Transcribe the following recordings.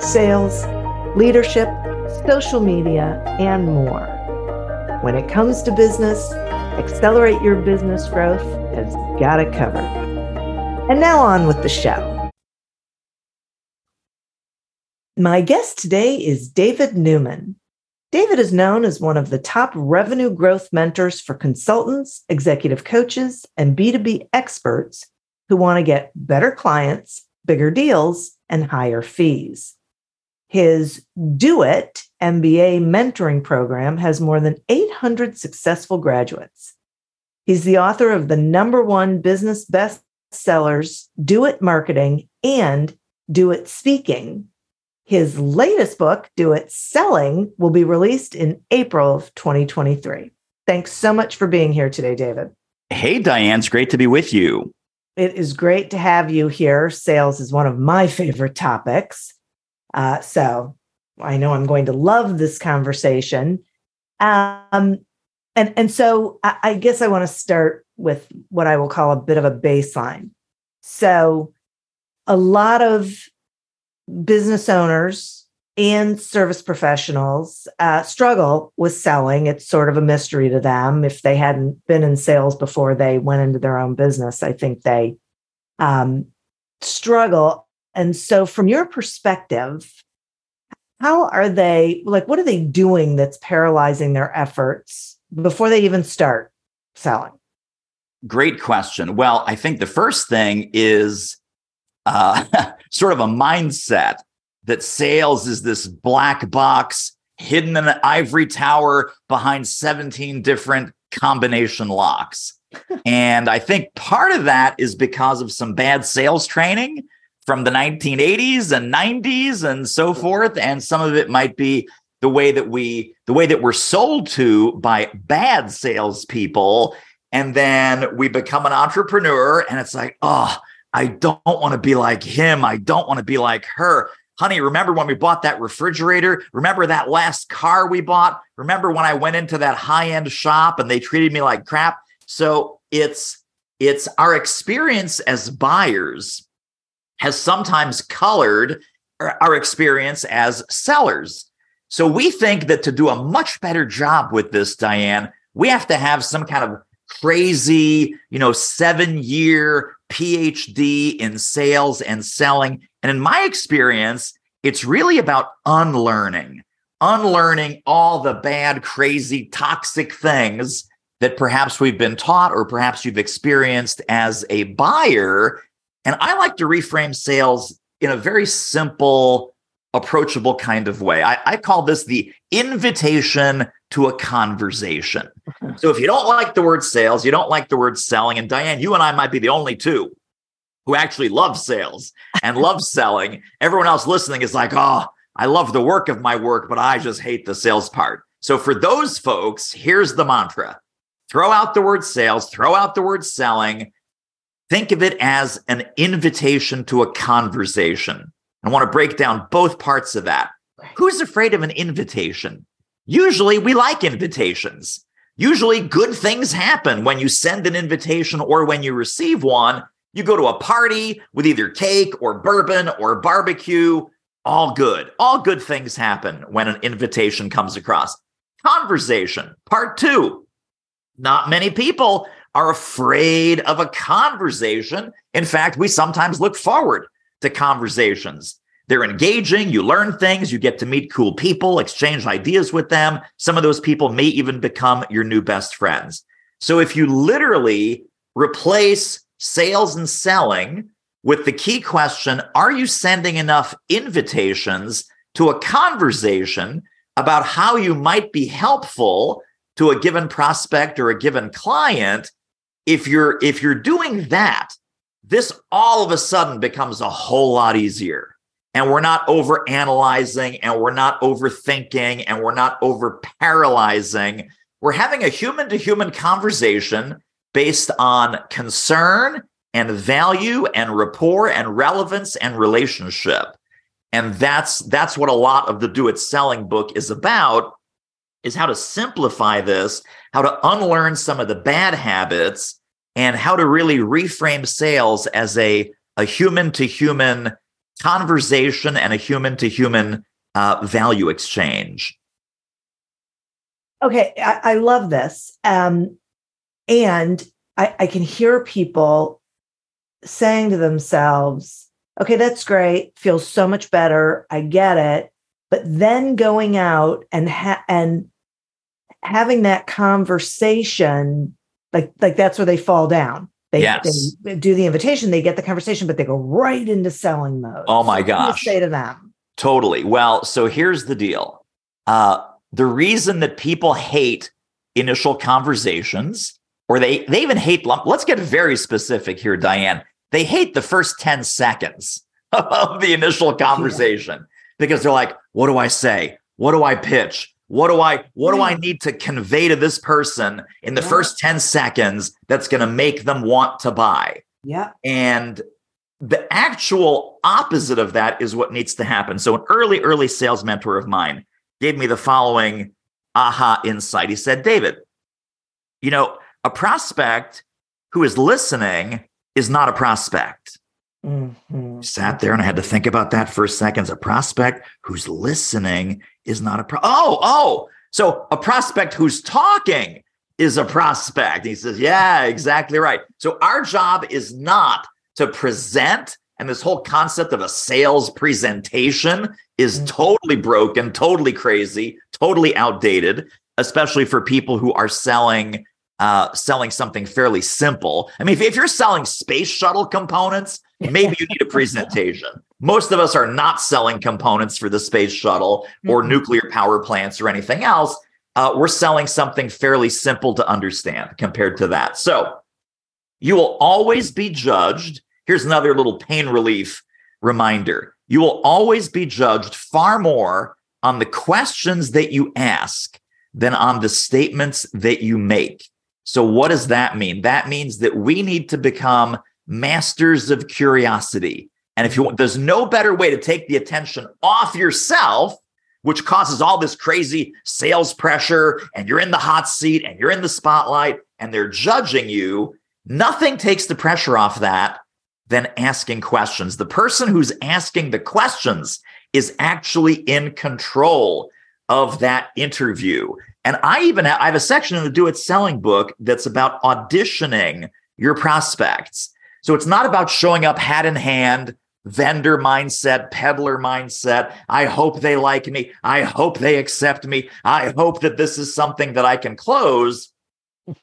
sales, leadership, social media, and more. When it comes to business, Accelerate Your Business Growth has got it covered. And now on with the show. My guest today is David Newman. David is known as one of the top revenue growth mentors for consultants, executive coaches, and B2B experts who want to get better clients, bigger deals, and higher fees. His Do It MBA mentoring program has more than 800 successful graduates. He's the author of the number one business bestsellers, Do It Marketing and Do It Speaking. His latest book, Do It Selling, will be released in April of 2023. Thanks so much for being here today, David. Hey, Diane, it's great to be with you. It is great to have you here. Sales is one of my favorite topics. Uh, so I know I'm going to love this conversation. Um, and, and so I, I guess I want to start with what I will call a bit of a baseline. So a lot of business owners and service professionals uh, struggle with selling. It's sort of a mystery to them. If they hadn't been in sales before they went into their own business, I think they um, struggle and so, from your perspective, how are they like, what are they doing that's paralyzing their efforts before they even start selling? Great question. Well, I think the first thing is uh, sort of a mindset that sales is this black box hidden in an ivory tower behind 17 different combination locks. and I think part of that is because of some bad sales training from the 1980s and 90s and so forth and some of it might be the way that we the way that we're sold to by bad salespeople and then we become an entrepreneur and it's like oh i don't want to be like him. I don't want to be like her. Honey remember when we bought that refrigerator? Remember that last car we bought? Remember when i went into that high-end shop and they treated me like crap? So it's it's our experience as buyers has sometimes colored our experience as sellers. So we think that to do a much better job with this, Diane, we have to have some kind of crazy, you know, seven year PhD in sales and selling. And in my experience, it's really about unlearning, unlearning all the bad, crazy, toxic things that perhaps we've been taught or perhaps you've experienced as a buyer and I like to reframe sales in a very simple, approachable kind of way. I, I call this the invitation to a conversation. so if you don't like the word sales, you don't like the word selling, and Diane, you and I might be the only two who actually love sales and love selling. Everyone else listening is like, oh, I love the work of my work, but I just hate the sales part. So for those folks, here's the mantra throw out the word sales, throw out the word selling, Think of it as an invitation to a conversation. I want to break down both parts of that. Who's afraid of an invitation? Usually we like invitations. Usually good things happen when you send an invitation or when you receive one. You go to a party with either cake or bourbon or barbecue. All good. All good things happen when an invitation comes across. Conversation, part two. Not many people are afraid of a conversation. In fact, we sometimes look forward to conversations. They're engaging, you learn things, you get to meet cool people, exchange ideas with them. Some of those people may even become your new best friends. So if you literally replace sales and selling with the key question Are you sending enough invitations to a conversation about how you might be helpful to a given prospect or a given client? If you're if you're doing that this all of a sudden becomes a whole lot easier and we're not over analyzing and we're not overthinking and we're not over paralyzing. We're having a human to human conversation based on concern and value and rapport and relevance and relationship. And that's that's what a lot of the do it selling book is about is how to simplify this, how to unlearn some of the bad habits and how to really reframe sales as a a human to human conversation and a human to human value exchange. Okay, I, I love this. Um, and I, I can hear people saying to themselves, okay, that's great, feels so much better, I get it. But then going out and ha- and having that conversation, like like that's where they fall down. They, yes. they do the invitation, they get the conversation, but they go right into selling mode. Oh my gosh. say to them? Totally. Well, so here's the deal. Uh, the reason that people hate initial conversations, or they they even hate. Let's get very specific here, Diane. They hate the first ten seconds of the initial conversation yeah. because they're like, "What do I say? What do I pitch? What do I what do I need to convey to this person in the yeah. first 10 seconds that's going to make them want to buy? Yeah. And the actual opposite of that is what needs to happen. So an early early sales mentor of mine gave me the following aha insight. He said, "David, you know, a prospect who is listening is not a prospect." Mm-hmm. Sat there and I had to think about that for a second. A prospect who's listening is not a pro. Oh, oh, so a prospect who's talking is a prospect. He says, Yeah, exactly right. So our job is not to present, and this whole concept of a sales presentation is mm-hmm. totally broken, totally crazy, totally outdated, especially for people who are selling uh, selling something fairly simple. I mean, if, if you're selling space shuttle components, maybe you need a presentation. Most of us are not selling components for the space shuttle or mm-hmm. nuclear power plants or anything else. Uh, we're selling something fairly simple to understand compared to that. So you will always be judged. Here's another little pain relief reminder you will always be judged far more on the questions that you ask than on the statements that you make. So, what does that mean? That means that we need to become masters of curiosity. And if you want, there's no better way to take the attention off yourself, which causes all this crazy sales pressure, and you're in the hot seat and you're in the spotlight and they're judging you. Nothing takes the pressure off that than asking questions. The person who's asking the questions is actually in control of that interview. And I even have, I have a section in the Do It Selling book that's about auditioning your prospects. So it's not about showing up hat in hand, vendor mindset, peddler mindset. I hope they like me. I hope they accept me. I hope that this is something that I can close.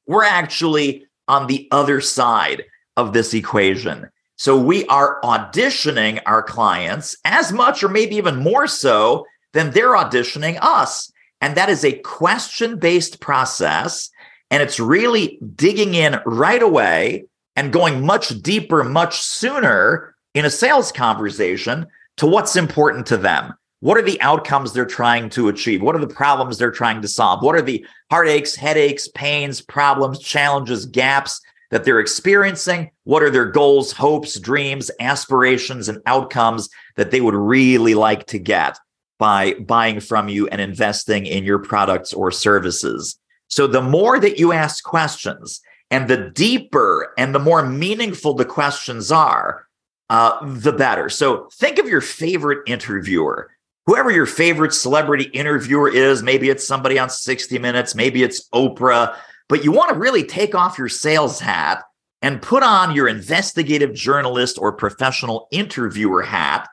We're actually on the other side of this equation. So we are auditioning our clients as much or maybe even more so than they're auditioning us. And that is a question based process. And it's really digging in right away and going much deeper, much sooner in a sales conversation to what's important to them. What are the outcomes they're trying to achieve? What are the problems they're trying to solve? What are the heartaches, headaches, pains, problems, challenges, gaps that they're experiencing? What are their goals, hopes, dreams, aspirations, and outcomes that they would really like to get? by buying from you and investing in your products or services. So the more that you ask questions and the deeper and the more meaningful the questions are, uh, the better. So think of your favorite interviewer, whoever your favorite celebrity interviewer is. Maybe it's somebody on 60 Minutes, maybe it's Oprah, but you want to really take off your sales hat and put on your investigative journalist or professional interviewer hat.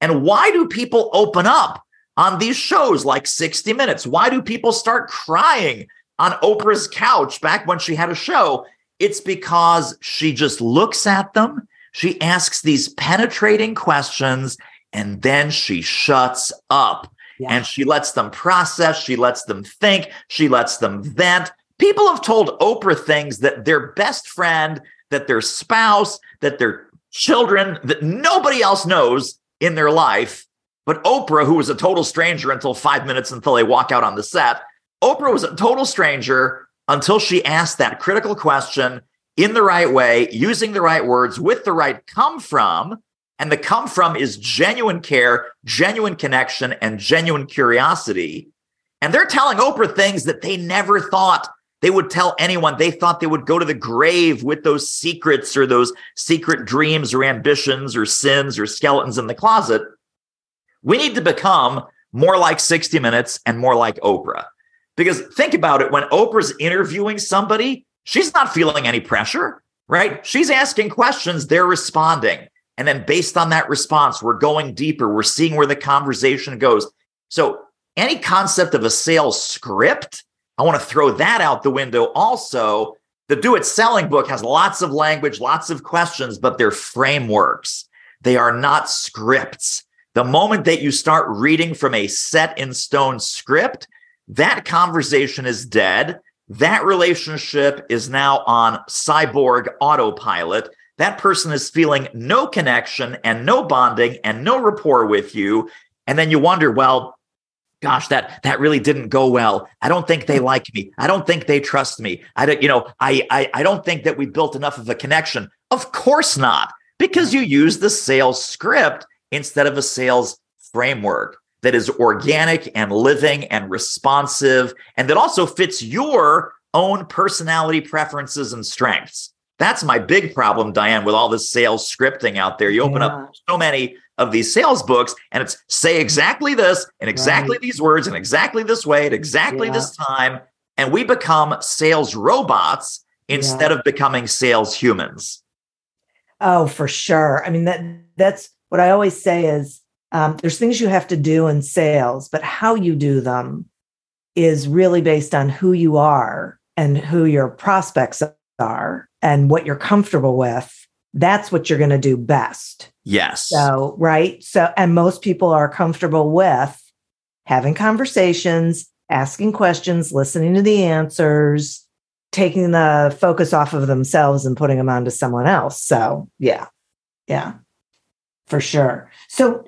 And why do people open up on these shows like 60 Minutes? Why do people start crying on Oprah's couch back when she had a show? It's because she just looks at them, she asks these penetrating questions, and then she shuts up. Yeah. And she lets them process, she lets them think, she lets them vent. People have told Oprah things that their best friend, that their spouse, that their children, that nobody else knows in their life. But Oprah, who was a total stranger until five minutes until they walk out on the set, Oprah was a total stranger until she asked that critical question in the right way, using the right words with the right come from. And the come from is genuine care, genuine connection, and genuine curiosity. And they're telling Oprah things that they never thought they would tell anyone. They thought they would go to the grave with those secrets or those secret dreams or ambitions or sins or skeletons in the closet. We need to become more like 60 Minutes and more like Oprah. Because think about it when Oprah's interviewing somebody, she's not feeling any pressure, right? She's asking questions, they're responding. And then based on that response, we're going deeper, we're seeing where the conversation goes. So, any concept of a sales script, I want to throw that out the window also. The Do It Selling book has lots of language, lots of questions, but they're frameworks. They are not scripts. The moment that you start reading from a set in stone script, that conversation is dead. That relationship is now on cyborg autopilot. That person is feeling no connection and no bonding and no rapport with you. And then you wonder, well, gosh, that that really didn't go well. I don't think they like me. I don't think they trust me. I don't, you know, I I, I don't think that we built enough of a connection. Of course not, because you use the sales script instead of a sales framework that is organic and living and responsive, and that also fits your own personality preferences and strengths. That's my big problem, Diane, with all this sales scripting out there. You open yeah. up so many of these sales books and it's say exactly this in exactly right. these words in exactly this way at exactly yeah. this time. And we become sales robots instead yeah. of becoming sales humans. Oh, for sure. I mean, that that's what I always say is um, there's things you have to do in sales, but how you do them is really based on who you are and who your prospects are and what you're comfortable with. That's what you're going to do best. Yes. So, right. So, and most people are comfortable with having conversations, asking questions, listening to the answers, taking the focus off of themselves and putting them onto someone else. So, yeah. Yeah. For sure. So,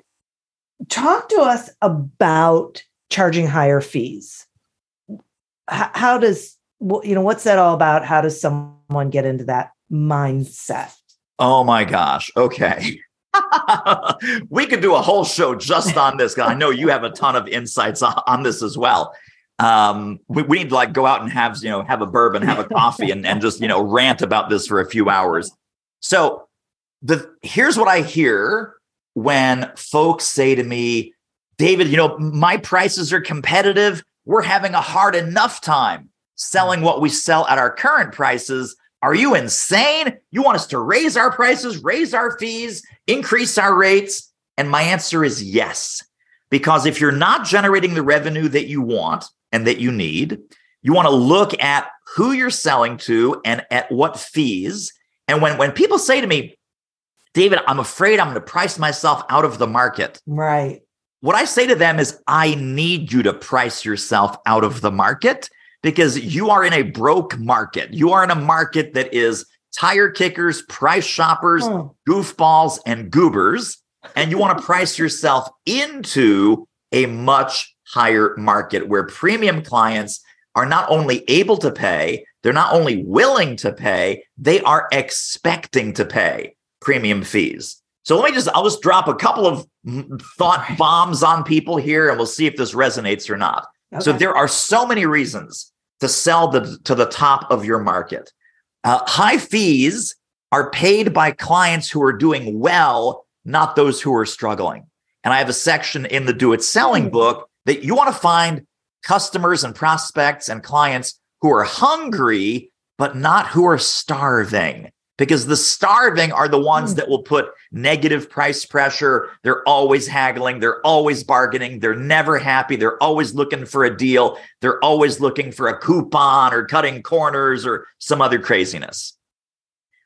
talk to us about charging higher fees. How, how does you know what's that all about? How does someone get into that mindset? Oh my gosh. Okay. we could do a whole show just on this. I know you have a ton of insights on, this as well. Um, we, we, need to like go out and have, you know, have a bourbon, have a coffee and, and just, you know, rant about this for a few hours. So the here's what I hear when folks say to me, David, you know, my prices are competitive. We're having a hard enough time selling what we sell at our current prices. Are you insane? You want us to raise our prices, raise our fees, increase our rates? And my answer is yes. Because if you're not generating the revenue that you want and that you need, you want to look at who you're selling to and at what fees. And when, when people say to me, David, I'm afraid I'm going to price myself out of the market. Right. What I say to them is, I need you to price yourself out of the market because you are in a broke market. You are in a market that is tire kickers, price shoppers, oh. goofballs, and goobers. And you want to price yourself into a much higher market where premium clients are not only able to pay, they're not only willing to pay, they are expecting to pay premium fees. So let me just, I'll just drop a couple of thought bombs on people here and we'll see if this resonates or not. Okay. So there are so many reasons to sell the, to the top of your market. Uh, high fees are paid by clients who are doing well, not those who are struggling. And I have a section in the Do It Selling hmm. book that you want to find customers and prospects and clients who are hungry, but not who are starving because the starving are the ones hmm. that will put negative price pressure. They're always haggling, they're always bargaining, they're never happy, they're always looking for a deal, they're always looking for a coupon or cutting corners or some other craziness.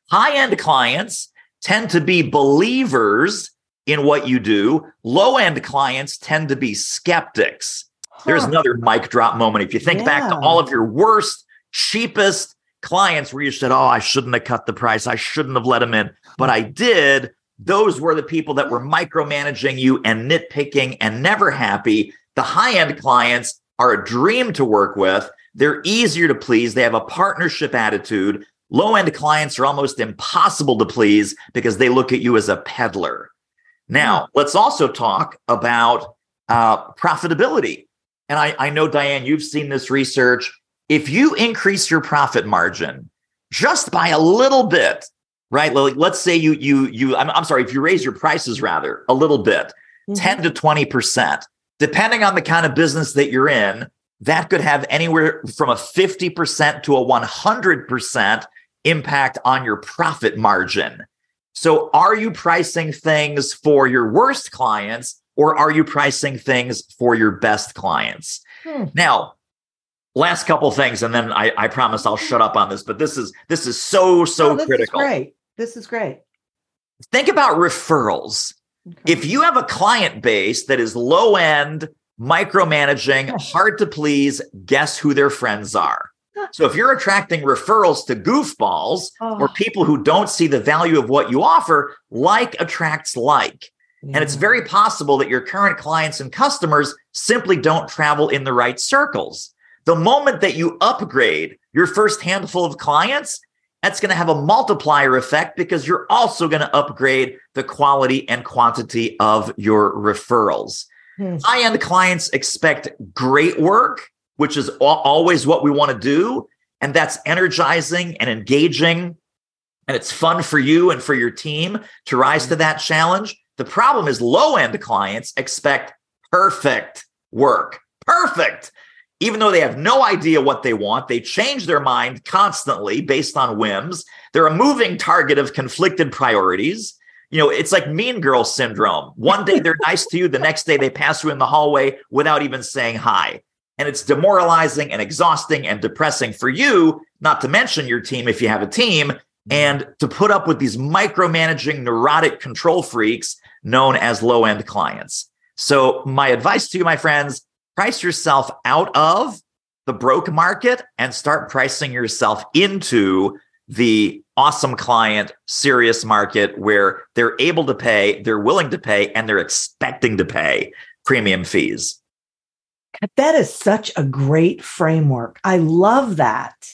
High end clients tend to be believers in what you do, low end clients tend to be skeptics. Huh. There's another mic drop moment. If you think yeah. back to all of your worst, cheapest, clients where you said, Oh, I shouldn't have cut the price. I shouldn't have let them in, but I did. those were the people that were micromanaging you and nitpicking and never happy. The high end clients are a dream to work with. They're easier to please. They have a partnership attitude. Low end clients are almost impossible to please because they look at you as a peddler. Now, let's also talk about uh, profitability. And I, I know, Diane, you've seen this research. If you increase your profit margin just by a little bit, right? Like, let's say you, you, you, I'm, I'm sorry, if you raise your prices rather a little bit, mm-hmm. 10 to 20%, depending on the kind of business that you're in, that could have anywhere from a 50% to a 100% impact on your profit margin. So, are you pricing things for your worst clients or are you pricing things for your best clients? Hmm. Now, last couple things, and then I, I, promise I'll shut up on this. But this is this is so so oh, this critical. Is great. This is great. Think about referrals. Okay. If you have a client base that is low end, micromanaging, hard to please, guess who their friends are. So if you're attracting referrals to goofballs oh. or ah. people who don't see the value of what you offer, like attracts like. Yeah. And it's very possible that your current clients and customers simply don't travel in the right circles. The moment that you upgrade your first handful of clients, that's going to have a multiplier effect because you're also going to upgrade the quality and quantity of your referrals. Hmm. High end clients expect great work which is always what we want to do. And that's energizing and engaging. And it's fun for you and for your team to rise to that challenge. The problem is low end clients expect perfect work, perfect. Even though they have no idea what they want, they change their mind constantly based on whims. They're a moving target of conflicted priorities. You know, it's like mean girl syndrome. One day they're nice to you, the next day they pass you in the hallway without even saying hi. And it's demoralizing and exhausting and depressing for you, not to mention your team if you have a team, and to put up with these micromanaging neurotic control freaks known as low end clients. So, my advice to you, my friends, price yourself out of the broke market and start pricing yourself into the awesome client, serious market where they're able to pay, they're willing to pay, and they're expecting to pay premium fees. That is such a great framework. I love that.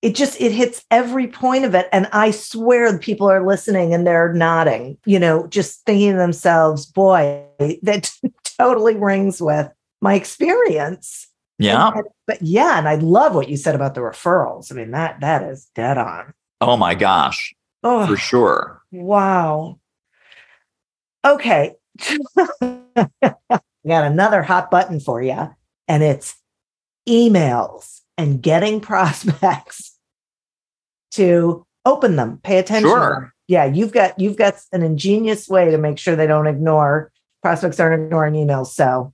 It just it hits every point of it and I swear people are listening and they're nodding, you know, just thinking to themselves, boy, that totally rings with my experience. Yeah. And, but yeah, and I love what you said about the referrals. I mean, that that is dead on. Oh my gosh. Oh, for sure. Wow. Okay. got another hot button for you, and it's emails and getting prospects to open them, pay attention. Sure. Yeah, you've got you've got an ingenious way to make sure they don't ignore prospects aren't ignoring emails. So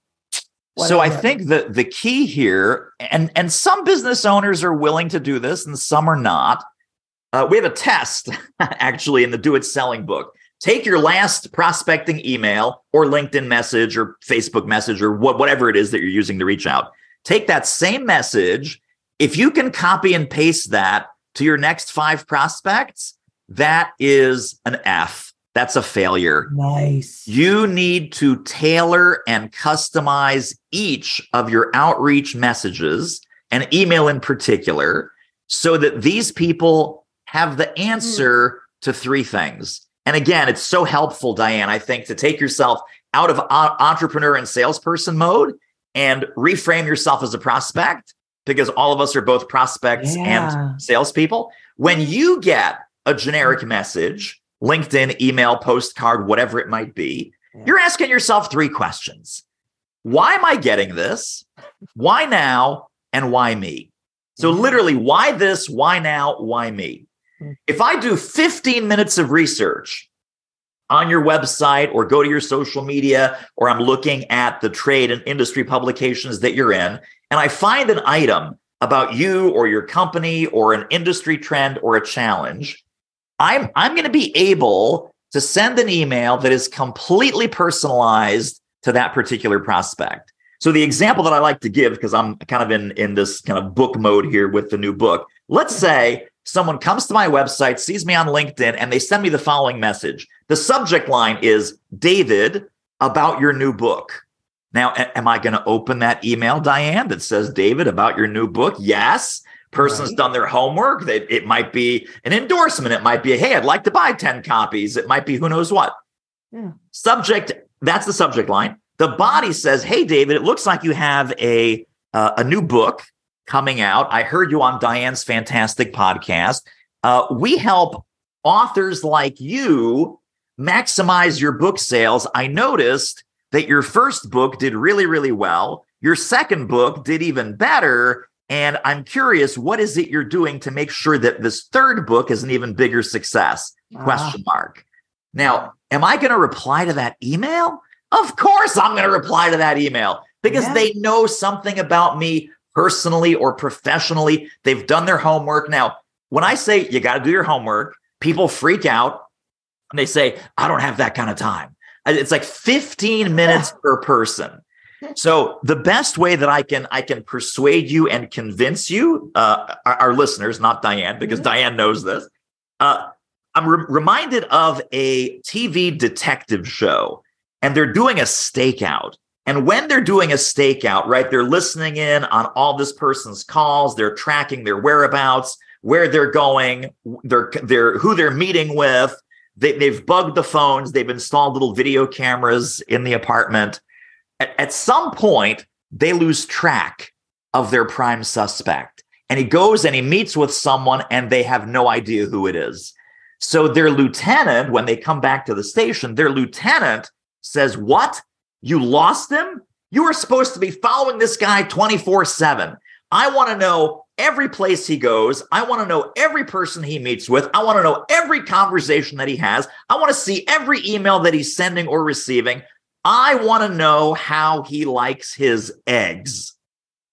so I think that the key here, and and some business owners are willing to do this, and some are not. Uh, we have a test actually in the Do It Selling book take your last prospecting email or LinkedIn message or Facebook message or what, whatever it is that you're using to reach out. Take that same message. If you can copy and paste that to your next five prospects, that is an F. That's a failure. Nice. You need to tailor and customize each of your outreach messages and email in particular so that these people have the answer mm. to three things and again, it's so helpful, Diane, I think, to take yourself out of entrepreneur and salesperson mode and reframe yourself as a prospect because all of us are both prospects yeah. and salespeople. When you get a generic message, LinkedIn, email, postcard, whatever it might be, yeah. you're asking yourself three questions Why am I getting this? Why now? And why me? So, mm-hmm. literally, why this? Why now? Why me? If I do 15 minutes of research on your website or go to your social media, or I'm looking at the trade and industry publications that you're in, and I find an item about you or your company or an industry trend or a challenge, I'm, I'm going to be able to send an email that is completely personalized to that particular prospect. So the example that I like to give, because I'm kind of in, in this kind of book mode here with the new book, let's say someone comes to my website, sees me on LinkedIn, and they send me the following message. The subject line is David about your new book. Now, am I going to open that email, Diane, that says David about your new book? Yes. Person's Right. done their homework. They, it might be an endorsement. It might be, hey, I'd like to buy 10 copies. It might be who knows what. Yeah. Subject, that's the subject line. The body says, hey, David, it looks like you have a, uh, a new book coming out. I heard you on Diane's fantastic podcast. Uh, we help authors like you maximize your book sales. I noticed that your first book did really, really well. Your second book did even better. And I'm curious, what is it you're doing to make sure that this third book is an even bigger success? Ah. Question mark. Now, am I going to reply to that email? Of course, I'm going to reply to that email because Yeah. they know something about me personally or professionally. They've done their homework. Now, when I say you got to do your homework, people freak out and they say, I don't have that kind of time. It's like 15 minutes per person. So the best way that I can I can persuade you and convince you, uh, our, our listeners, not Diane, because Mhm. Diane knows this. Uh, I'm re- reminded of a TV detective show, and they're doing a stakeout. And when they're doing a stakeout, right, they're listening in on all this person's calls, they're tracking their whereabouts, where they're going, they're, they're who they're meeting with. They, they've bugged the phones, they've installed little video cameras in the apartment. At, at some point, they lose track of their prime suspect. And he goes and he meets with someone, and they have no idea who it is. So their lieutenant, when they come back to the station, their lieutenant says, What? You lost him? You were supposed to be following this guy 24 7. I want to know every place he goes. I want to know every person he meets with. I want to know every conversation that he has. I want to see every email that he's sending or receiving. I want to know how he likes his eggs.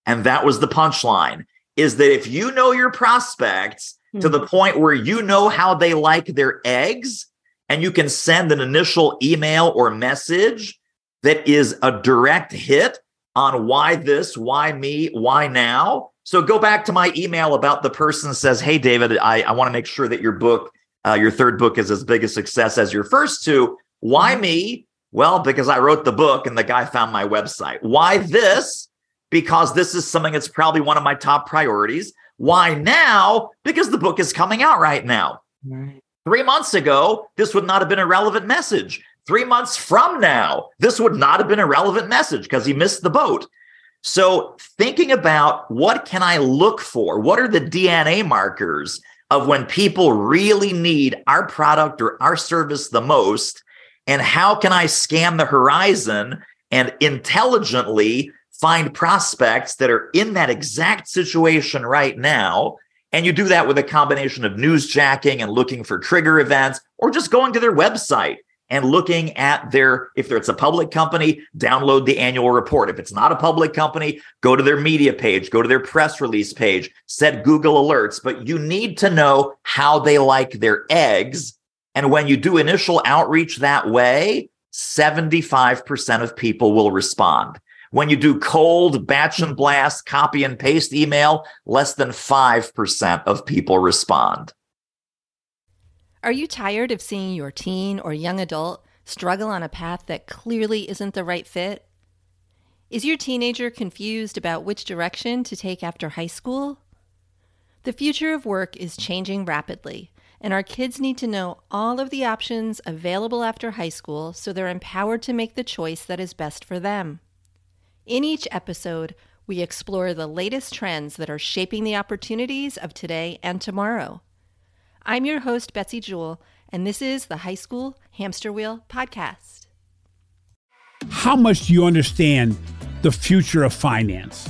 And that was the punchline is that if you know your prospects to the point where you know how they like their eggs and you can send an initial email or message that is a direct hit on why this, why me, why now. So go back to my email about the person says, Hey, David, I, I want to make sure that your book, uh, your third book is as big a success as your first two. Why me? Well, because I wrote the book and the guy found my website. Why this? Because this is something that's probably one of my top priorities. Why now? Because the book is coming out right now. Right. Three months ago, this would not have been a relevant message. Three months from now, this would not have been a relevant message because he missed the boat. So, thinking about what can I look for? What are the DNA markers of when people really need our product or our service the most? And how can I scan the horizon and intelligently find prospects that are in that exact situation right now? And you do that with a combination of newsjacking and looking for trigger events or just going to their website and looking at their, if it's a public company, download the annual report. If it's not a public company, go to their media page, go to their press release page, set Google alerts. But you need to know how they like their eggs. And when you do initial outreach that way, 75% of people will respond. When you do cold batch and blast, copy and paste email, less than 5% of people respond. Are you tired of seeing your teen or young adult struggle on a path that clearly isn't the right fit? Is your teenager confused about which direction to take after high school? The future of work is changing rapidly, and our kids need to know all of the options available after high school so they're empowered to make the choice that is best for them. In each episode, we explore the latest trends that are shaping the opportunities of today and tomorrow. I'm your host, Betsy Jewell, and this is the High School Hamster Wheel Podcast. How much do you understand the future of finance?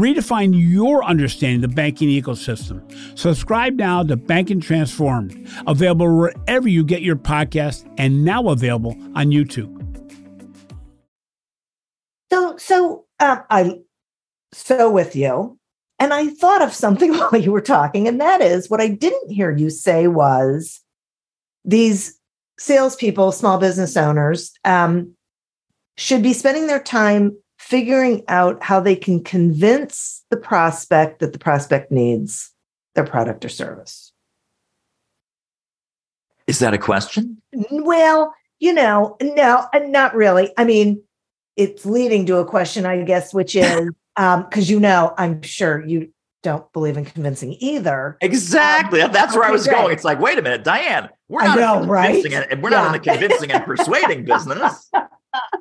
Redefine your understanding of the banking ecosystem. Subscribe now to Banking Transformed, available wherever you get your podcast and now available on YouTube. so uh, I so with you, and I thought of something while you were talking, and that is what I didn't hear you say was these salespeople, small business owners, um, should be spending their time figuring out how they can convince the prospect that the prospect needs their product or service. Is that a question? Well, you know, no, not really. I mean, it's leading to a question, I guess, which is because um, you know, I'm sure you don't believe in convincing either. Exactly. Um, That's where I was great. going. It's like, wait a minute, Diane, we're not know, right? and we're yeah. not in the convincing and persuading business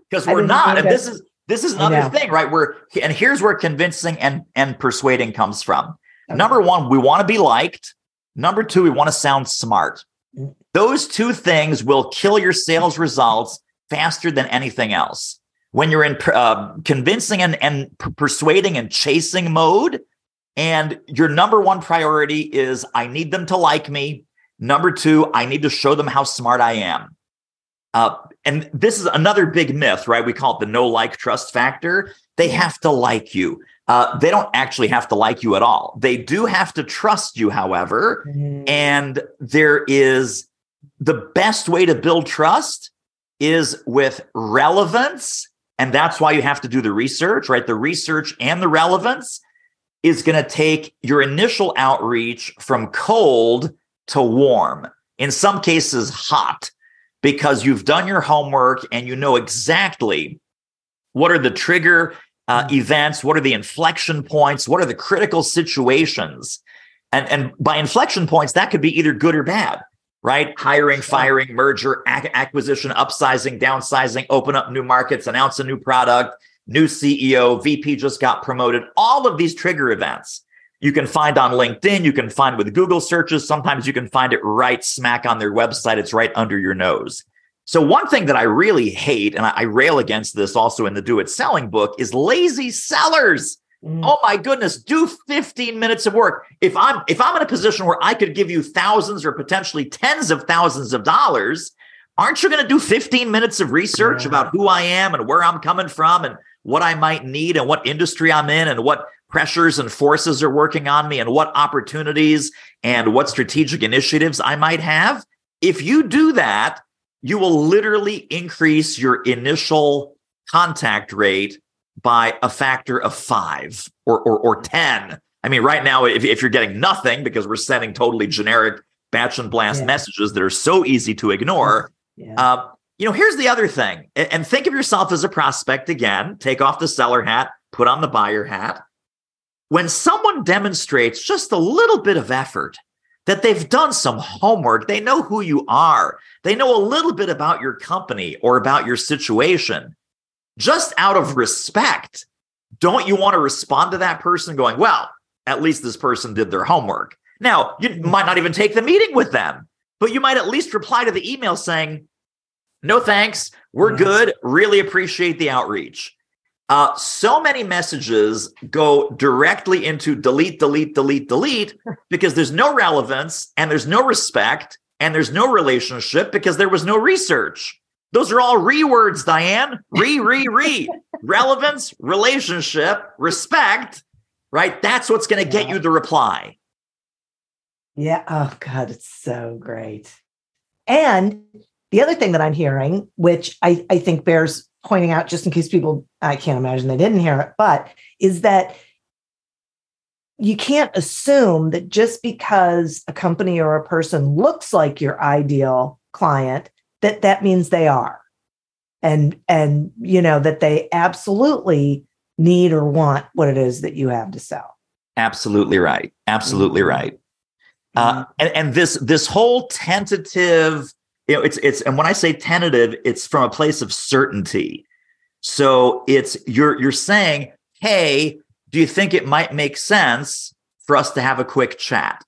because we're not. And this is this is another thing, right? We're and here's where convincing and and persuading comes from. Okay. Number one, we want to be liked. Number two, we want to sound smart. Mm. Those two things will kill your sales results faster than anything else. When you're in uh, convincing and, and persuading and chasing mode, and your number one priority is I need them to like me. Number two, I need to show them how smart I am. Uh, and this is another big myth, right? We call it the no like trust factor. They have to like you. Uh, they don't actually have to like you at all. They do have to trust you, however. Mm-hmm. And there is the best way to build trust is with relevance. And that's why you have to do the research, right? The research and the relevance is going to take your initial outreach from cold to warm, in some cases, hot, because you've done your homework and you know exactly what are the trigger uh, mm-hmm. events, what are the inflection points, what are the critical situations. And, and by inflection points, that could be either good or bad, right? Hiring, firing, merger, ac- acquisition, upsizing, downsizing, open up new markets, announce a new product, new CEO, VP just got promoted, all of these trigger events you can find on LinkedIn, you can find with Google searches. Sometimes you can find it right smack on their website. It's right under your nose. So, one thing that I really hate, and I, rail against this also in the Do It Selling book, is lazy sellers. Mm. Oh my goodness, do 15 minutes of work. If I'm if I'm in a position where I could give you thousands or potentially tens of thousands of dollars, aren't you going to do 15 minutes of research yeah. about who I am and where I'm coming from and what I might need and what industry I'm in and what pressures and forces are working on me and what opportunities and what strategic initiatives I might have. If you do that, you will literally increase your initial contact rate by a factor of five or, or, or 10. I mean, right now, if, if you're getting nothing because we're sending totally generic batch and blast yeah. messages that are so easy to ignore, yeah. uh, you know, here's the other thing. And think of yourself as a prospect again, take off the seller hat, put on the buyer hat when someone demonstrates just a little bit of effort, that they've done some homework, they know who you are, they know a little bit about your company or about your situation, just out of respect, don't you want to respond to that person going, well, at least this person did their homework? Now, you might not even take the meeting with them, but you might at least reply to the email saying, no thanks, we're mm-hmm. good, really appreciate the outreach. Uh, so many messages go directly into delete, delete, delete, delete because there's no relevance and there's no respect and there's no relationship because there was no research. Those are all re words, Diane. Re, re, re. Relevance, relationship, respect, right? That's what's going to get you the reply. Yeah. Oh, God, it's so great. And the other thing that I'm hearing, which I, I think bears pointing out, just in case people, I can't imagine they didn't hear it, but is that you can't assume that just because a company or a person looks like your ideal client, that that means they are. And, and, you know, that they absolutely need or want what it is that you have to sell. Absolutely right. Absolutely mm-hmm. right. Uh, mm-hmm. and, and this this whole tentative you know, it's it's and when I say tentative, it's from a place of certainty. So it's you're you're saying, hey, do you think it might make sense for us to have a quick chat?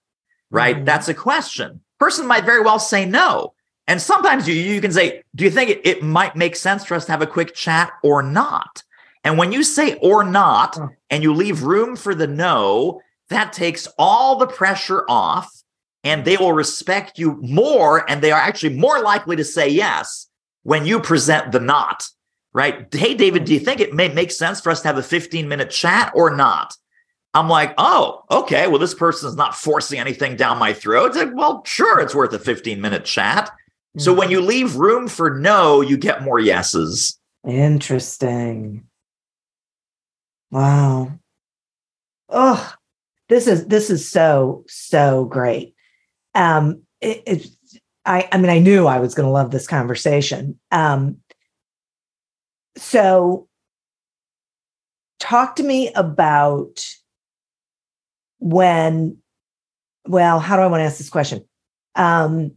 Right? Mm-hmm. That's a question. Person might very well say no. And sometimes you, you can say, do you think it, it might make sense for us to have a quick chat or not? And when you say or not, and you leave room for the no, that takes all the pressure off and they will respect you more and they are actually more likely to say yes when you present the not right? Hey, David, do you think it may make sense for us to have a 15 minute chat or not? I'm like, oh, okay. Well, this person is not forcing anything down my throat. Like, well, sure, it's worth a 15 minute chat. So when mm-hmm. you leave room for no, you get more yeses. Interesting. Wow. Oh, this is this is so so great. Um, it, it I I mean I knew I was going to love this conversation. Um, so talk to me about when well how do i want to ask this question um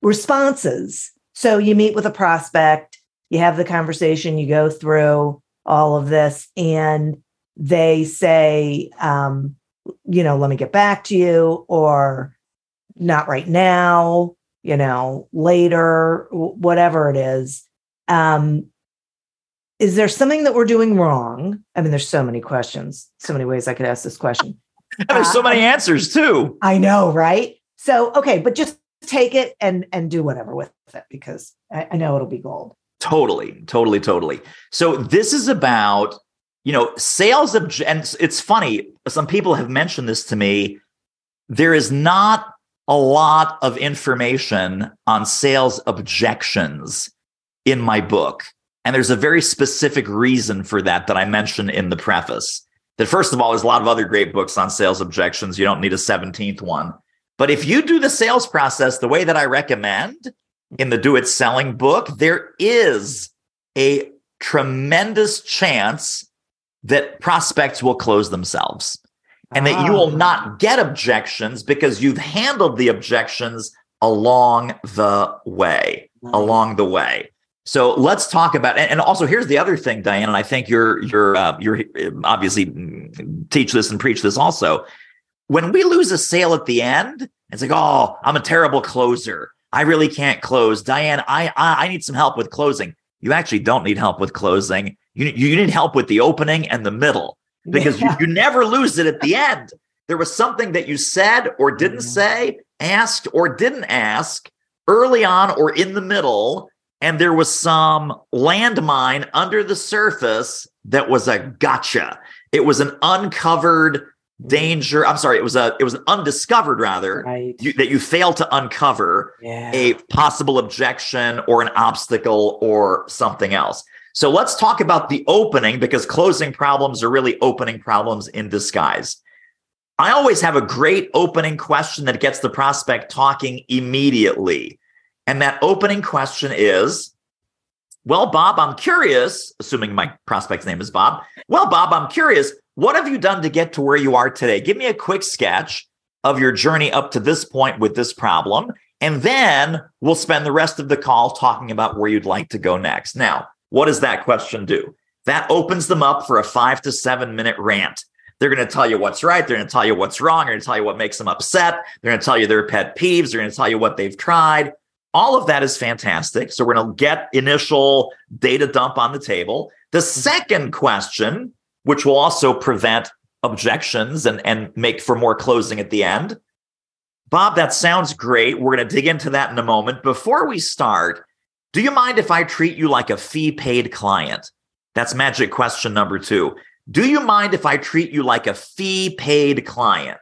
responses so you meet with a prospect you have the conversation you go through all of this and they say um you know let me get back to you or not right now you know later whatever it is um is there something that we're doing wrong i mean there's so many questions so many ways i could ask this question and there's so many answers too. I know, right? So, okay, but just take it and and do whatever with it because I, I know it'll be gold. Totally, totally, totally. So this is about you know sales obj- and it's funny. Some people have mentioned this to me. There is not a lot of information on sales objections in my book. And there's a very specific reason for that that I mentioned in the preface that first of all, there's a lot of other great books on sales objections. You don't need a 17th one. But if you do the sales process the way that I recommend in the Do It Selling book, there is a tremendous chance that prospects will close themselves and that you will ah. not get objections because you've handled the objections along the way, along the way. So let's talk about and also here's the other thing, Diane, and I think you're you're uh, you're obviously teach this and preach this also. When we lose a sale at the end, it's like, oh, I'm a terrible closer. I really can't close. Diane, I I, I need some help with closing. You actually don't need help with closing. You you need help with the opening and the middle because yeah. you, you never lose it at the end. There was something that you said or didn't mm-hmm. say, asked or didn't ask early on or in the middle and there was some landmine under the surface that was a gotcha. It was an uncovered danger. I'm sorry, it was a it was an undiscovered rather right. you, that you failed to uncover yeah. a possible objection or an obstacle or something else. So let's talk about the opening because closing problems are really opening problems in disguise. I always have a great opening question that gets the prospect talking immediately. And that opening question is Well, Bob, I'm curious, assuming my prospect's name is Bob. Well, Bob, I'm curious, what have you done to get to where you are today? Give me a quick sketch of your journey up to this point with this problem. And then we'll spend the rest of the call talking about where you'd like to go next. Now, what does that question do? That opens them up for a five to seven minute rant. They're going to tell you what's right. They're going to tell you what's wrong. They're going to tell you what makes them upset. They're going to tell you their pet peeves. They're going to tell you what they've tried. All of that is fantastic. So we're going to get initial data dump on the table. The second question, which will also prevent objections and, and make for more closing at the end. Bob, that sounds great. We're going to dig into that in a moment. Before we start, do you mind if I treat you like a fee paid client? That's magic question number two. Do you mind if I treat you like a fee paid client?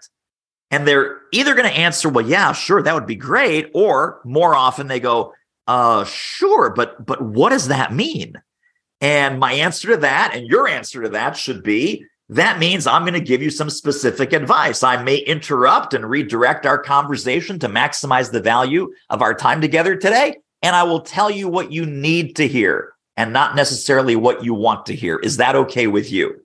And they're either going to answer, well, yeah, sure, that would be great. Or more often they go, uh, sure, but but what does that mean? And my answer to that, and your answer to that should be that means I'm going to give you some specific advice. I may interrupt and redirect our conversation to maximize the value of our time together today. And I will tell you what you need to hear and not necessarily what you want to hear. Is that okay with you?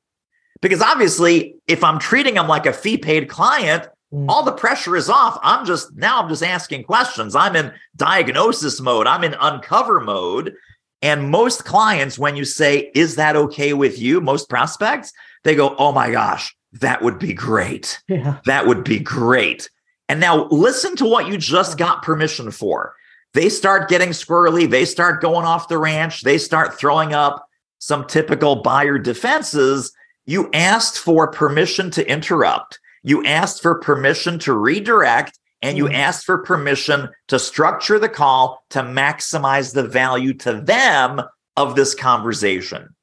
Because obviously, if I'm treating them like a fee paid client, Mm. All the pressure is off. I'm just now I'm just asking questions. I'm in diagnosis mode. I'm in uncover mode. And most clients, when you say, Is that okay with you? Most prospects, they go, Oh my gosh, that would be great. Yeah. That would be great. And now listen to what you just got permission for. They start getting squirrely. They start going off the ranch. They start throwing up some typical buyer defenses. You asked for permission to interrupt. You asked for permission to redirect and you mm-hmm. asked for permission to structure the call to maximize the value to them of this conversation.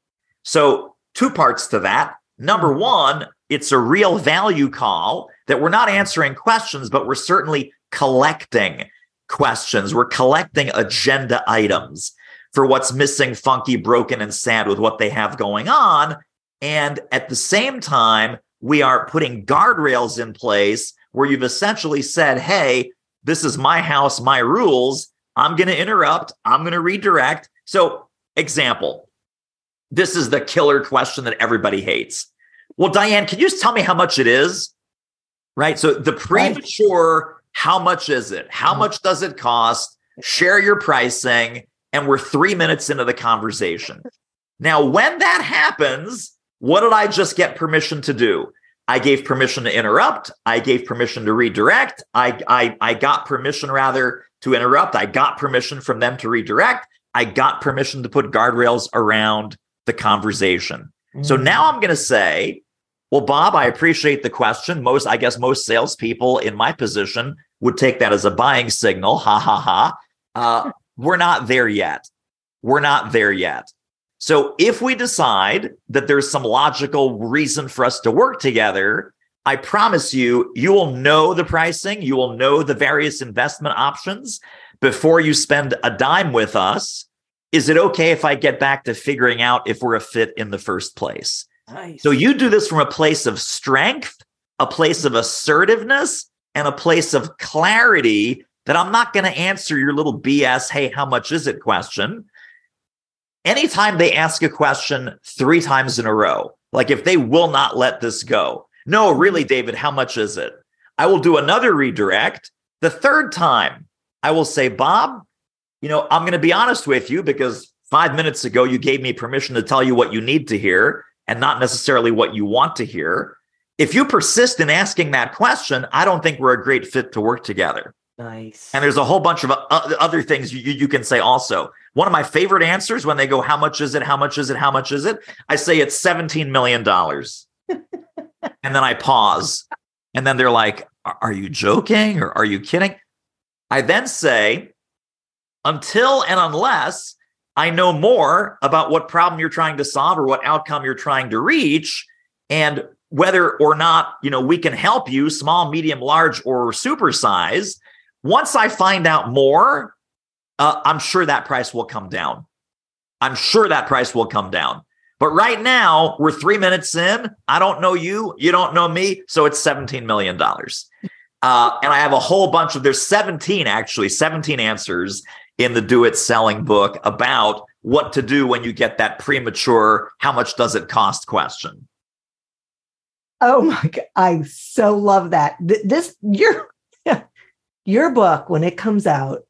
So, two parts to that. Number one, it's a real value call that we're not answering questions, but we're certainly collecting questions. We're collecting agenda items for what's missing, funky, broken, and sad with what they have going on. And at the same time, we are putting guardrails in place where you've essentially said, hey, this is my house, my rules. I'm going to interrupt. I'm going to redirect. So, example, this is the killer question that everybody hates. Well, Diane, can you just tell me how much it is? Right. So, the premature, how much is it? How mm-hmm. much does it cost? Share your pricing. And we're three minutes into the conversation. Now, when that happens, what did I just get permission to do? I gave permission to interrupt. I gave permission to redirect. I, I, I got permission rather to interrupt. I got permission from them to redirect. I got permission to put guardrails around the conversation. Mm. So now I'm going to say, well, Bob, I appreciate the question. Most, I guess, most salespeople in my position would take that as a buying signal. Ha ha ha. Uh, we're not there yet. We're not there yet. So if we decide that there's some logical reason for us to work together, I promise you, you will know the pricing, you will know the various investment options before you spend a dime with us. Is it okay if I get back to figuring out if we're a fit in the first place? Nice. So you do this from a place of strength, a place of assertiveness, and a place of clarity that I'm not going to answer your little BS, hey, how much is it question anytime they ask a question three times in a row, like if they will not let this go, no, really, mm-hmm. David, how much is it? I will do another redirect. The third time, I will say, Bob, you know, I'm going to be honest with you because five minutes ago, you gave me permission to tell you what you need to hear and not necessarily what you want to hear. If you persist in asking that question, I don't think we're a great fit to work together. Nice. And there's a whole bunch of other things you, you can say also. One of my favorite answers when they go, How much is it? How much is it? How much is it? I say it's $17 million. and then I pause. And then they're like, Are you joking or are you kidding? I then say, Until and unless I know more about what problem you're trying to solve or what outcome you're trying to reach, and whether or not you know we can help you small medium large or supersize once I find out more, uh, I'm sure that price will come down. I'm sure that price will come down. But right now, we're three minutes in. I don't know you. You don't know me. So it's $17 million. Uh, and I have a whole bunch of, there's 17 actually, 17 answers in the Do It Selling book about what to do when you get that premature, how much does it cost question. Oh my God. I so love that. This, you're, your book, when it comes out,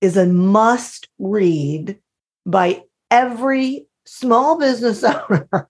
is a must read by every small business owner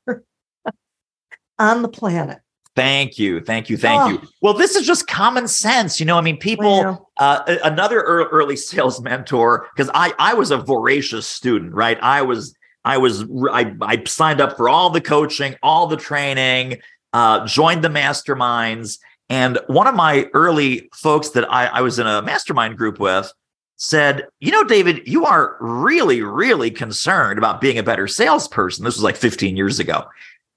on the planet. Thank you. Thank you. Thank oh. you. Well, this is just common sense. You know, I mean, people, uh, another early sales mentor, because I, I was a voracious student, right? I was, I was, I, I signed up for all the coaching, all the training, uh, joined the masterminds. And one of my early folks that I, I was in a mastermind group with said, You know, David, you are really, really concerned about being a better salesperson. This was like 15 years ago.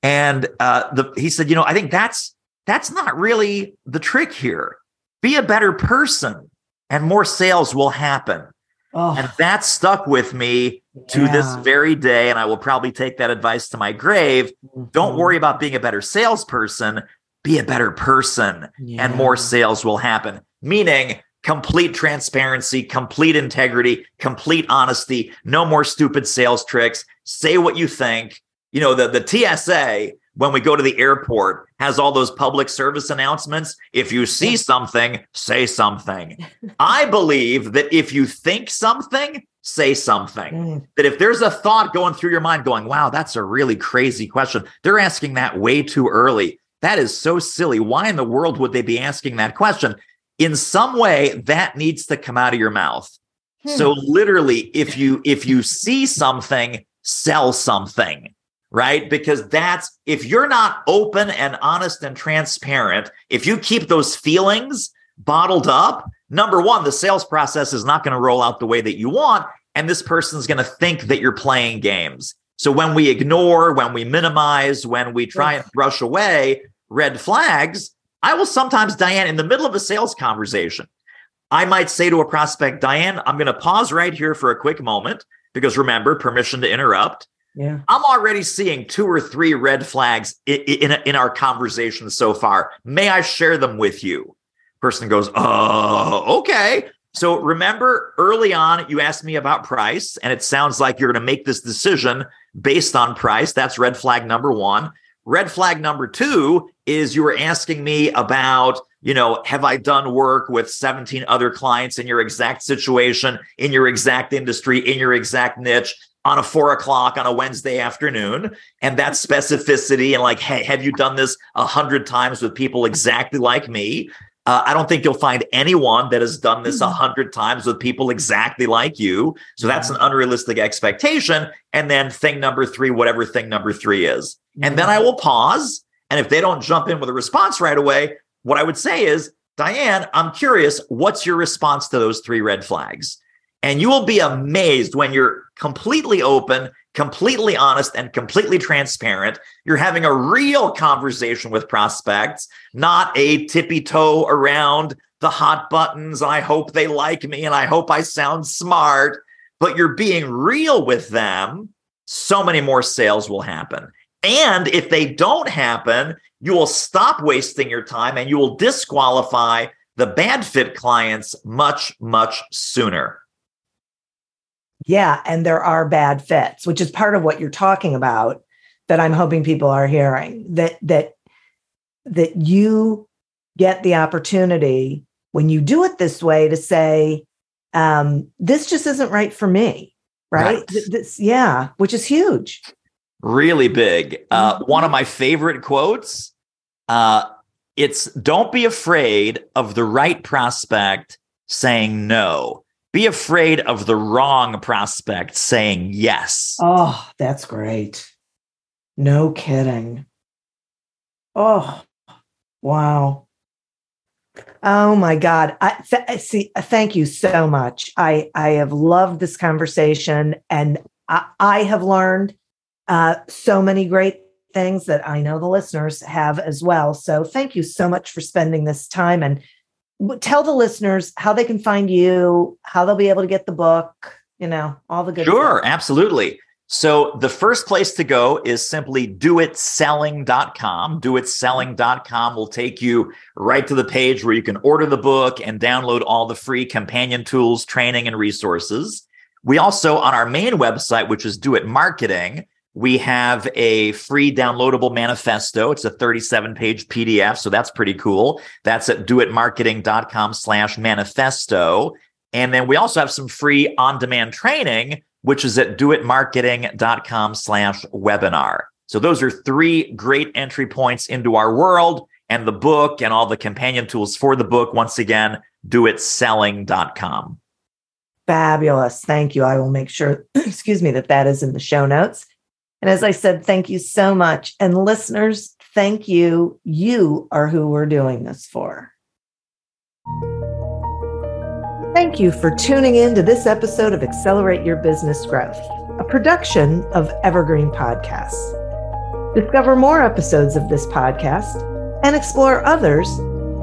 And uh, the, he said, You know, I think that's that's not really the trick here. Be a better person and more sales will happen. Oh. And that stuck with me to yeah. this very day. And I will probably take that advice to my grave. Mm-hmm. Don't worry about being a better salesperson be a better person yeah. and more sales will happen. Meaning, complete transparency, complete integrity, complete honesty, no more stupid sales tricks. Say what you think. You know, the, the TSA, when we go to the airport, has all those public service announcements. If you see something, say something. I believe that if you think something, say something. Mm. That if there's a thought going through your mind going, wow, that's a really crazy question, they're asking that way too early. That is so silly. Why in the world would they be asking that question? In some way, that needs to come out of your mouth. Hmm. So literally, if you if you see something, sell something, right? Because that's if you're not open and honest and transparent, if you keep those feelings bottled up, number one, the sales process is not going to roll out the way that you want. and this person's going to think that you're playing games. So when we ignore, when we minimize, when we try and brush away red flags, I will sometimes, Diane, in the middle of a sales conversation, I might say to a prospect, Diane, I'm going to pause right here for a quick moment because remember, permission to interrupt. Yeah. I'm already seeing two or three red flags in, in, in our conversation so far. May I share them with you? Person goes, Oh, okay. So remember early on, you asked me about price, and it sounds like you're going to make this decision based on price. That's red flag number one. Red flag number two is you were asking me about, you know, have I done work with 17 other clients in your exact situation, in your exact industry, in your exact niche? On a four o'clock on a Wednesday afternoon. And that specificity and like, hey, have you done this a hundred times with people exactly like me? Uh, I don't think you'll find anyone that has done this a mm-hmm. hundred times with people exactly like you. So that's an unrealistic expectation. And then thing number three, whatever thing number three is. And then I will pause. And if they don't jump in with a response right away, what I would say is, Diane, I'm curious, what's your response to those three red flags? And you will be amazed when you're completely open, completely honest, and completely transparent. You're having a real conversation with prospects, not a tippy toe around the hot buttons. I hope they like me and I hope I sound smart, but you're being real with them. So many more sales will happen. And if they don't happen, you will stop wasting your time and you will disqualify the bad fit clients much, much sooner. Yeah. And there are bad fits, which is part of what you're talking about that I'm hoping people are hearing that, that, that you get the opportunity when you do it this way to say, um, this just isn't right for me. Right. right. This, yeah. Which is huge. Really big. Uh, mm-hmm. One of my favorite quotes. Uh, it's don't be afraid of the right prospect saying no be afraid of the wrong prospect saying yes. Oh, that's great. No kidding. Oh, wow. Oh my God. I th- see. Thank you so much. I I have loved this conversation, and I, I have learned uh, so many great things that I know the listeners have as well. So thank you so much for spending this time and tell the listeners how they can find you, how they'll be able to get the book, you know, all the good Sure, stuff. absolutely. So the first place to go is simply doitselling.com. Doitselling.com will take you right to the page where you can order the book and download all the free companion tools, training, and resources. We also, on our main website, which is Do It Marketing, we have a free downloadable manifesto. It's a 37 page PDF. So that's pretty cool. That's at doitmarketing.com slash manifesto. And then we also have some free on demand training, which is at doitmarketing.com slash webinar. So those are three great entry points into our world and the book and all the companion tools for the book. Once again, doitselling.com. Fabulous. Thank you. I will make sure, excuse me, that that is in the show notes. And as I said, thank you so much. And listeners, thank you. You are who we're doing this for. Thank you for tuning in to this episode of Accelerate Your Business Growth, a production of Evergreen Podcasts. Discover more episodes of this podcast and explore others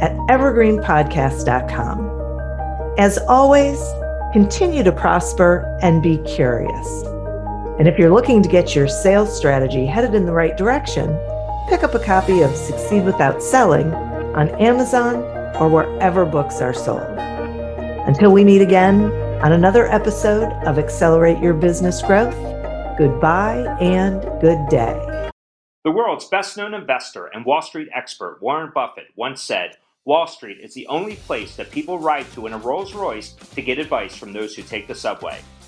at evergreenpodcast.com. As always, continue to prosper and be curious. And if you're looking to get your sales strategy headed in the right direction, pick up a copy of Succeed Without Selling on Amazon or wherever books are sold. Until we meet again on another episode of Accelerate Your Business Growth, goodbye and good day. The world's best known investor and Wall Street expert Warren Buffett once said, Wall Street is the only place that people ride to in a Rolls Royce to get advice from those who take the subway.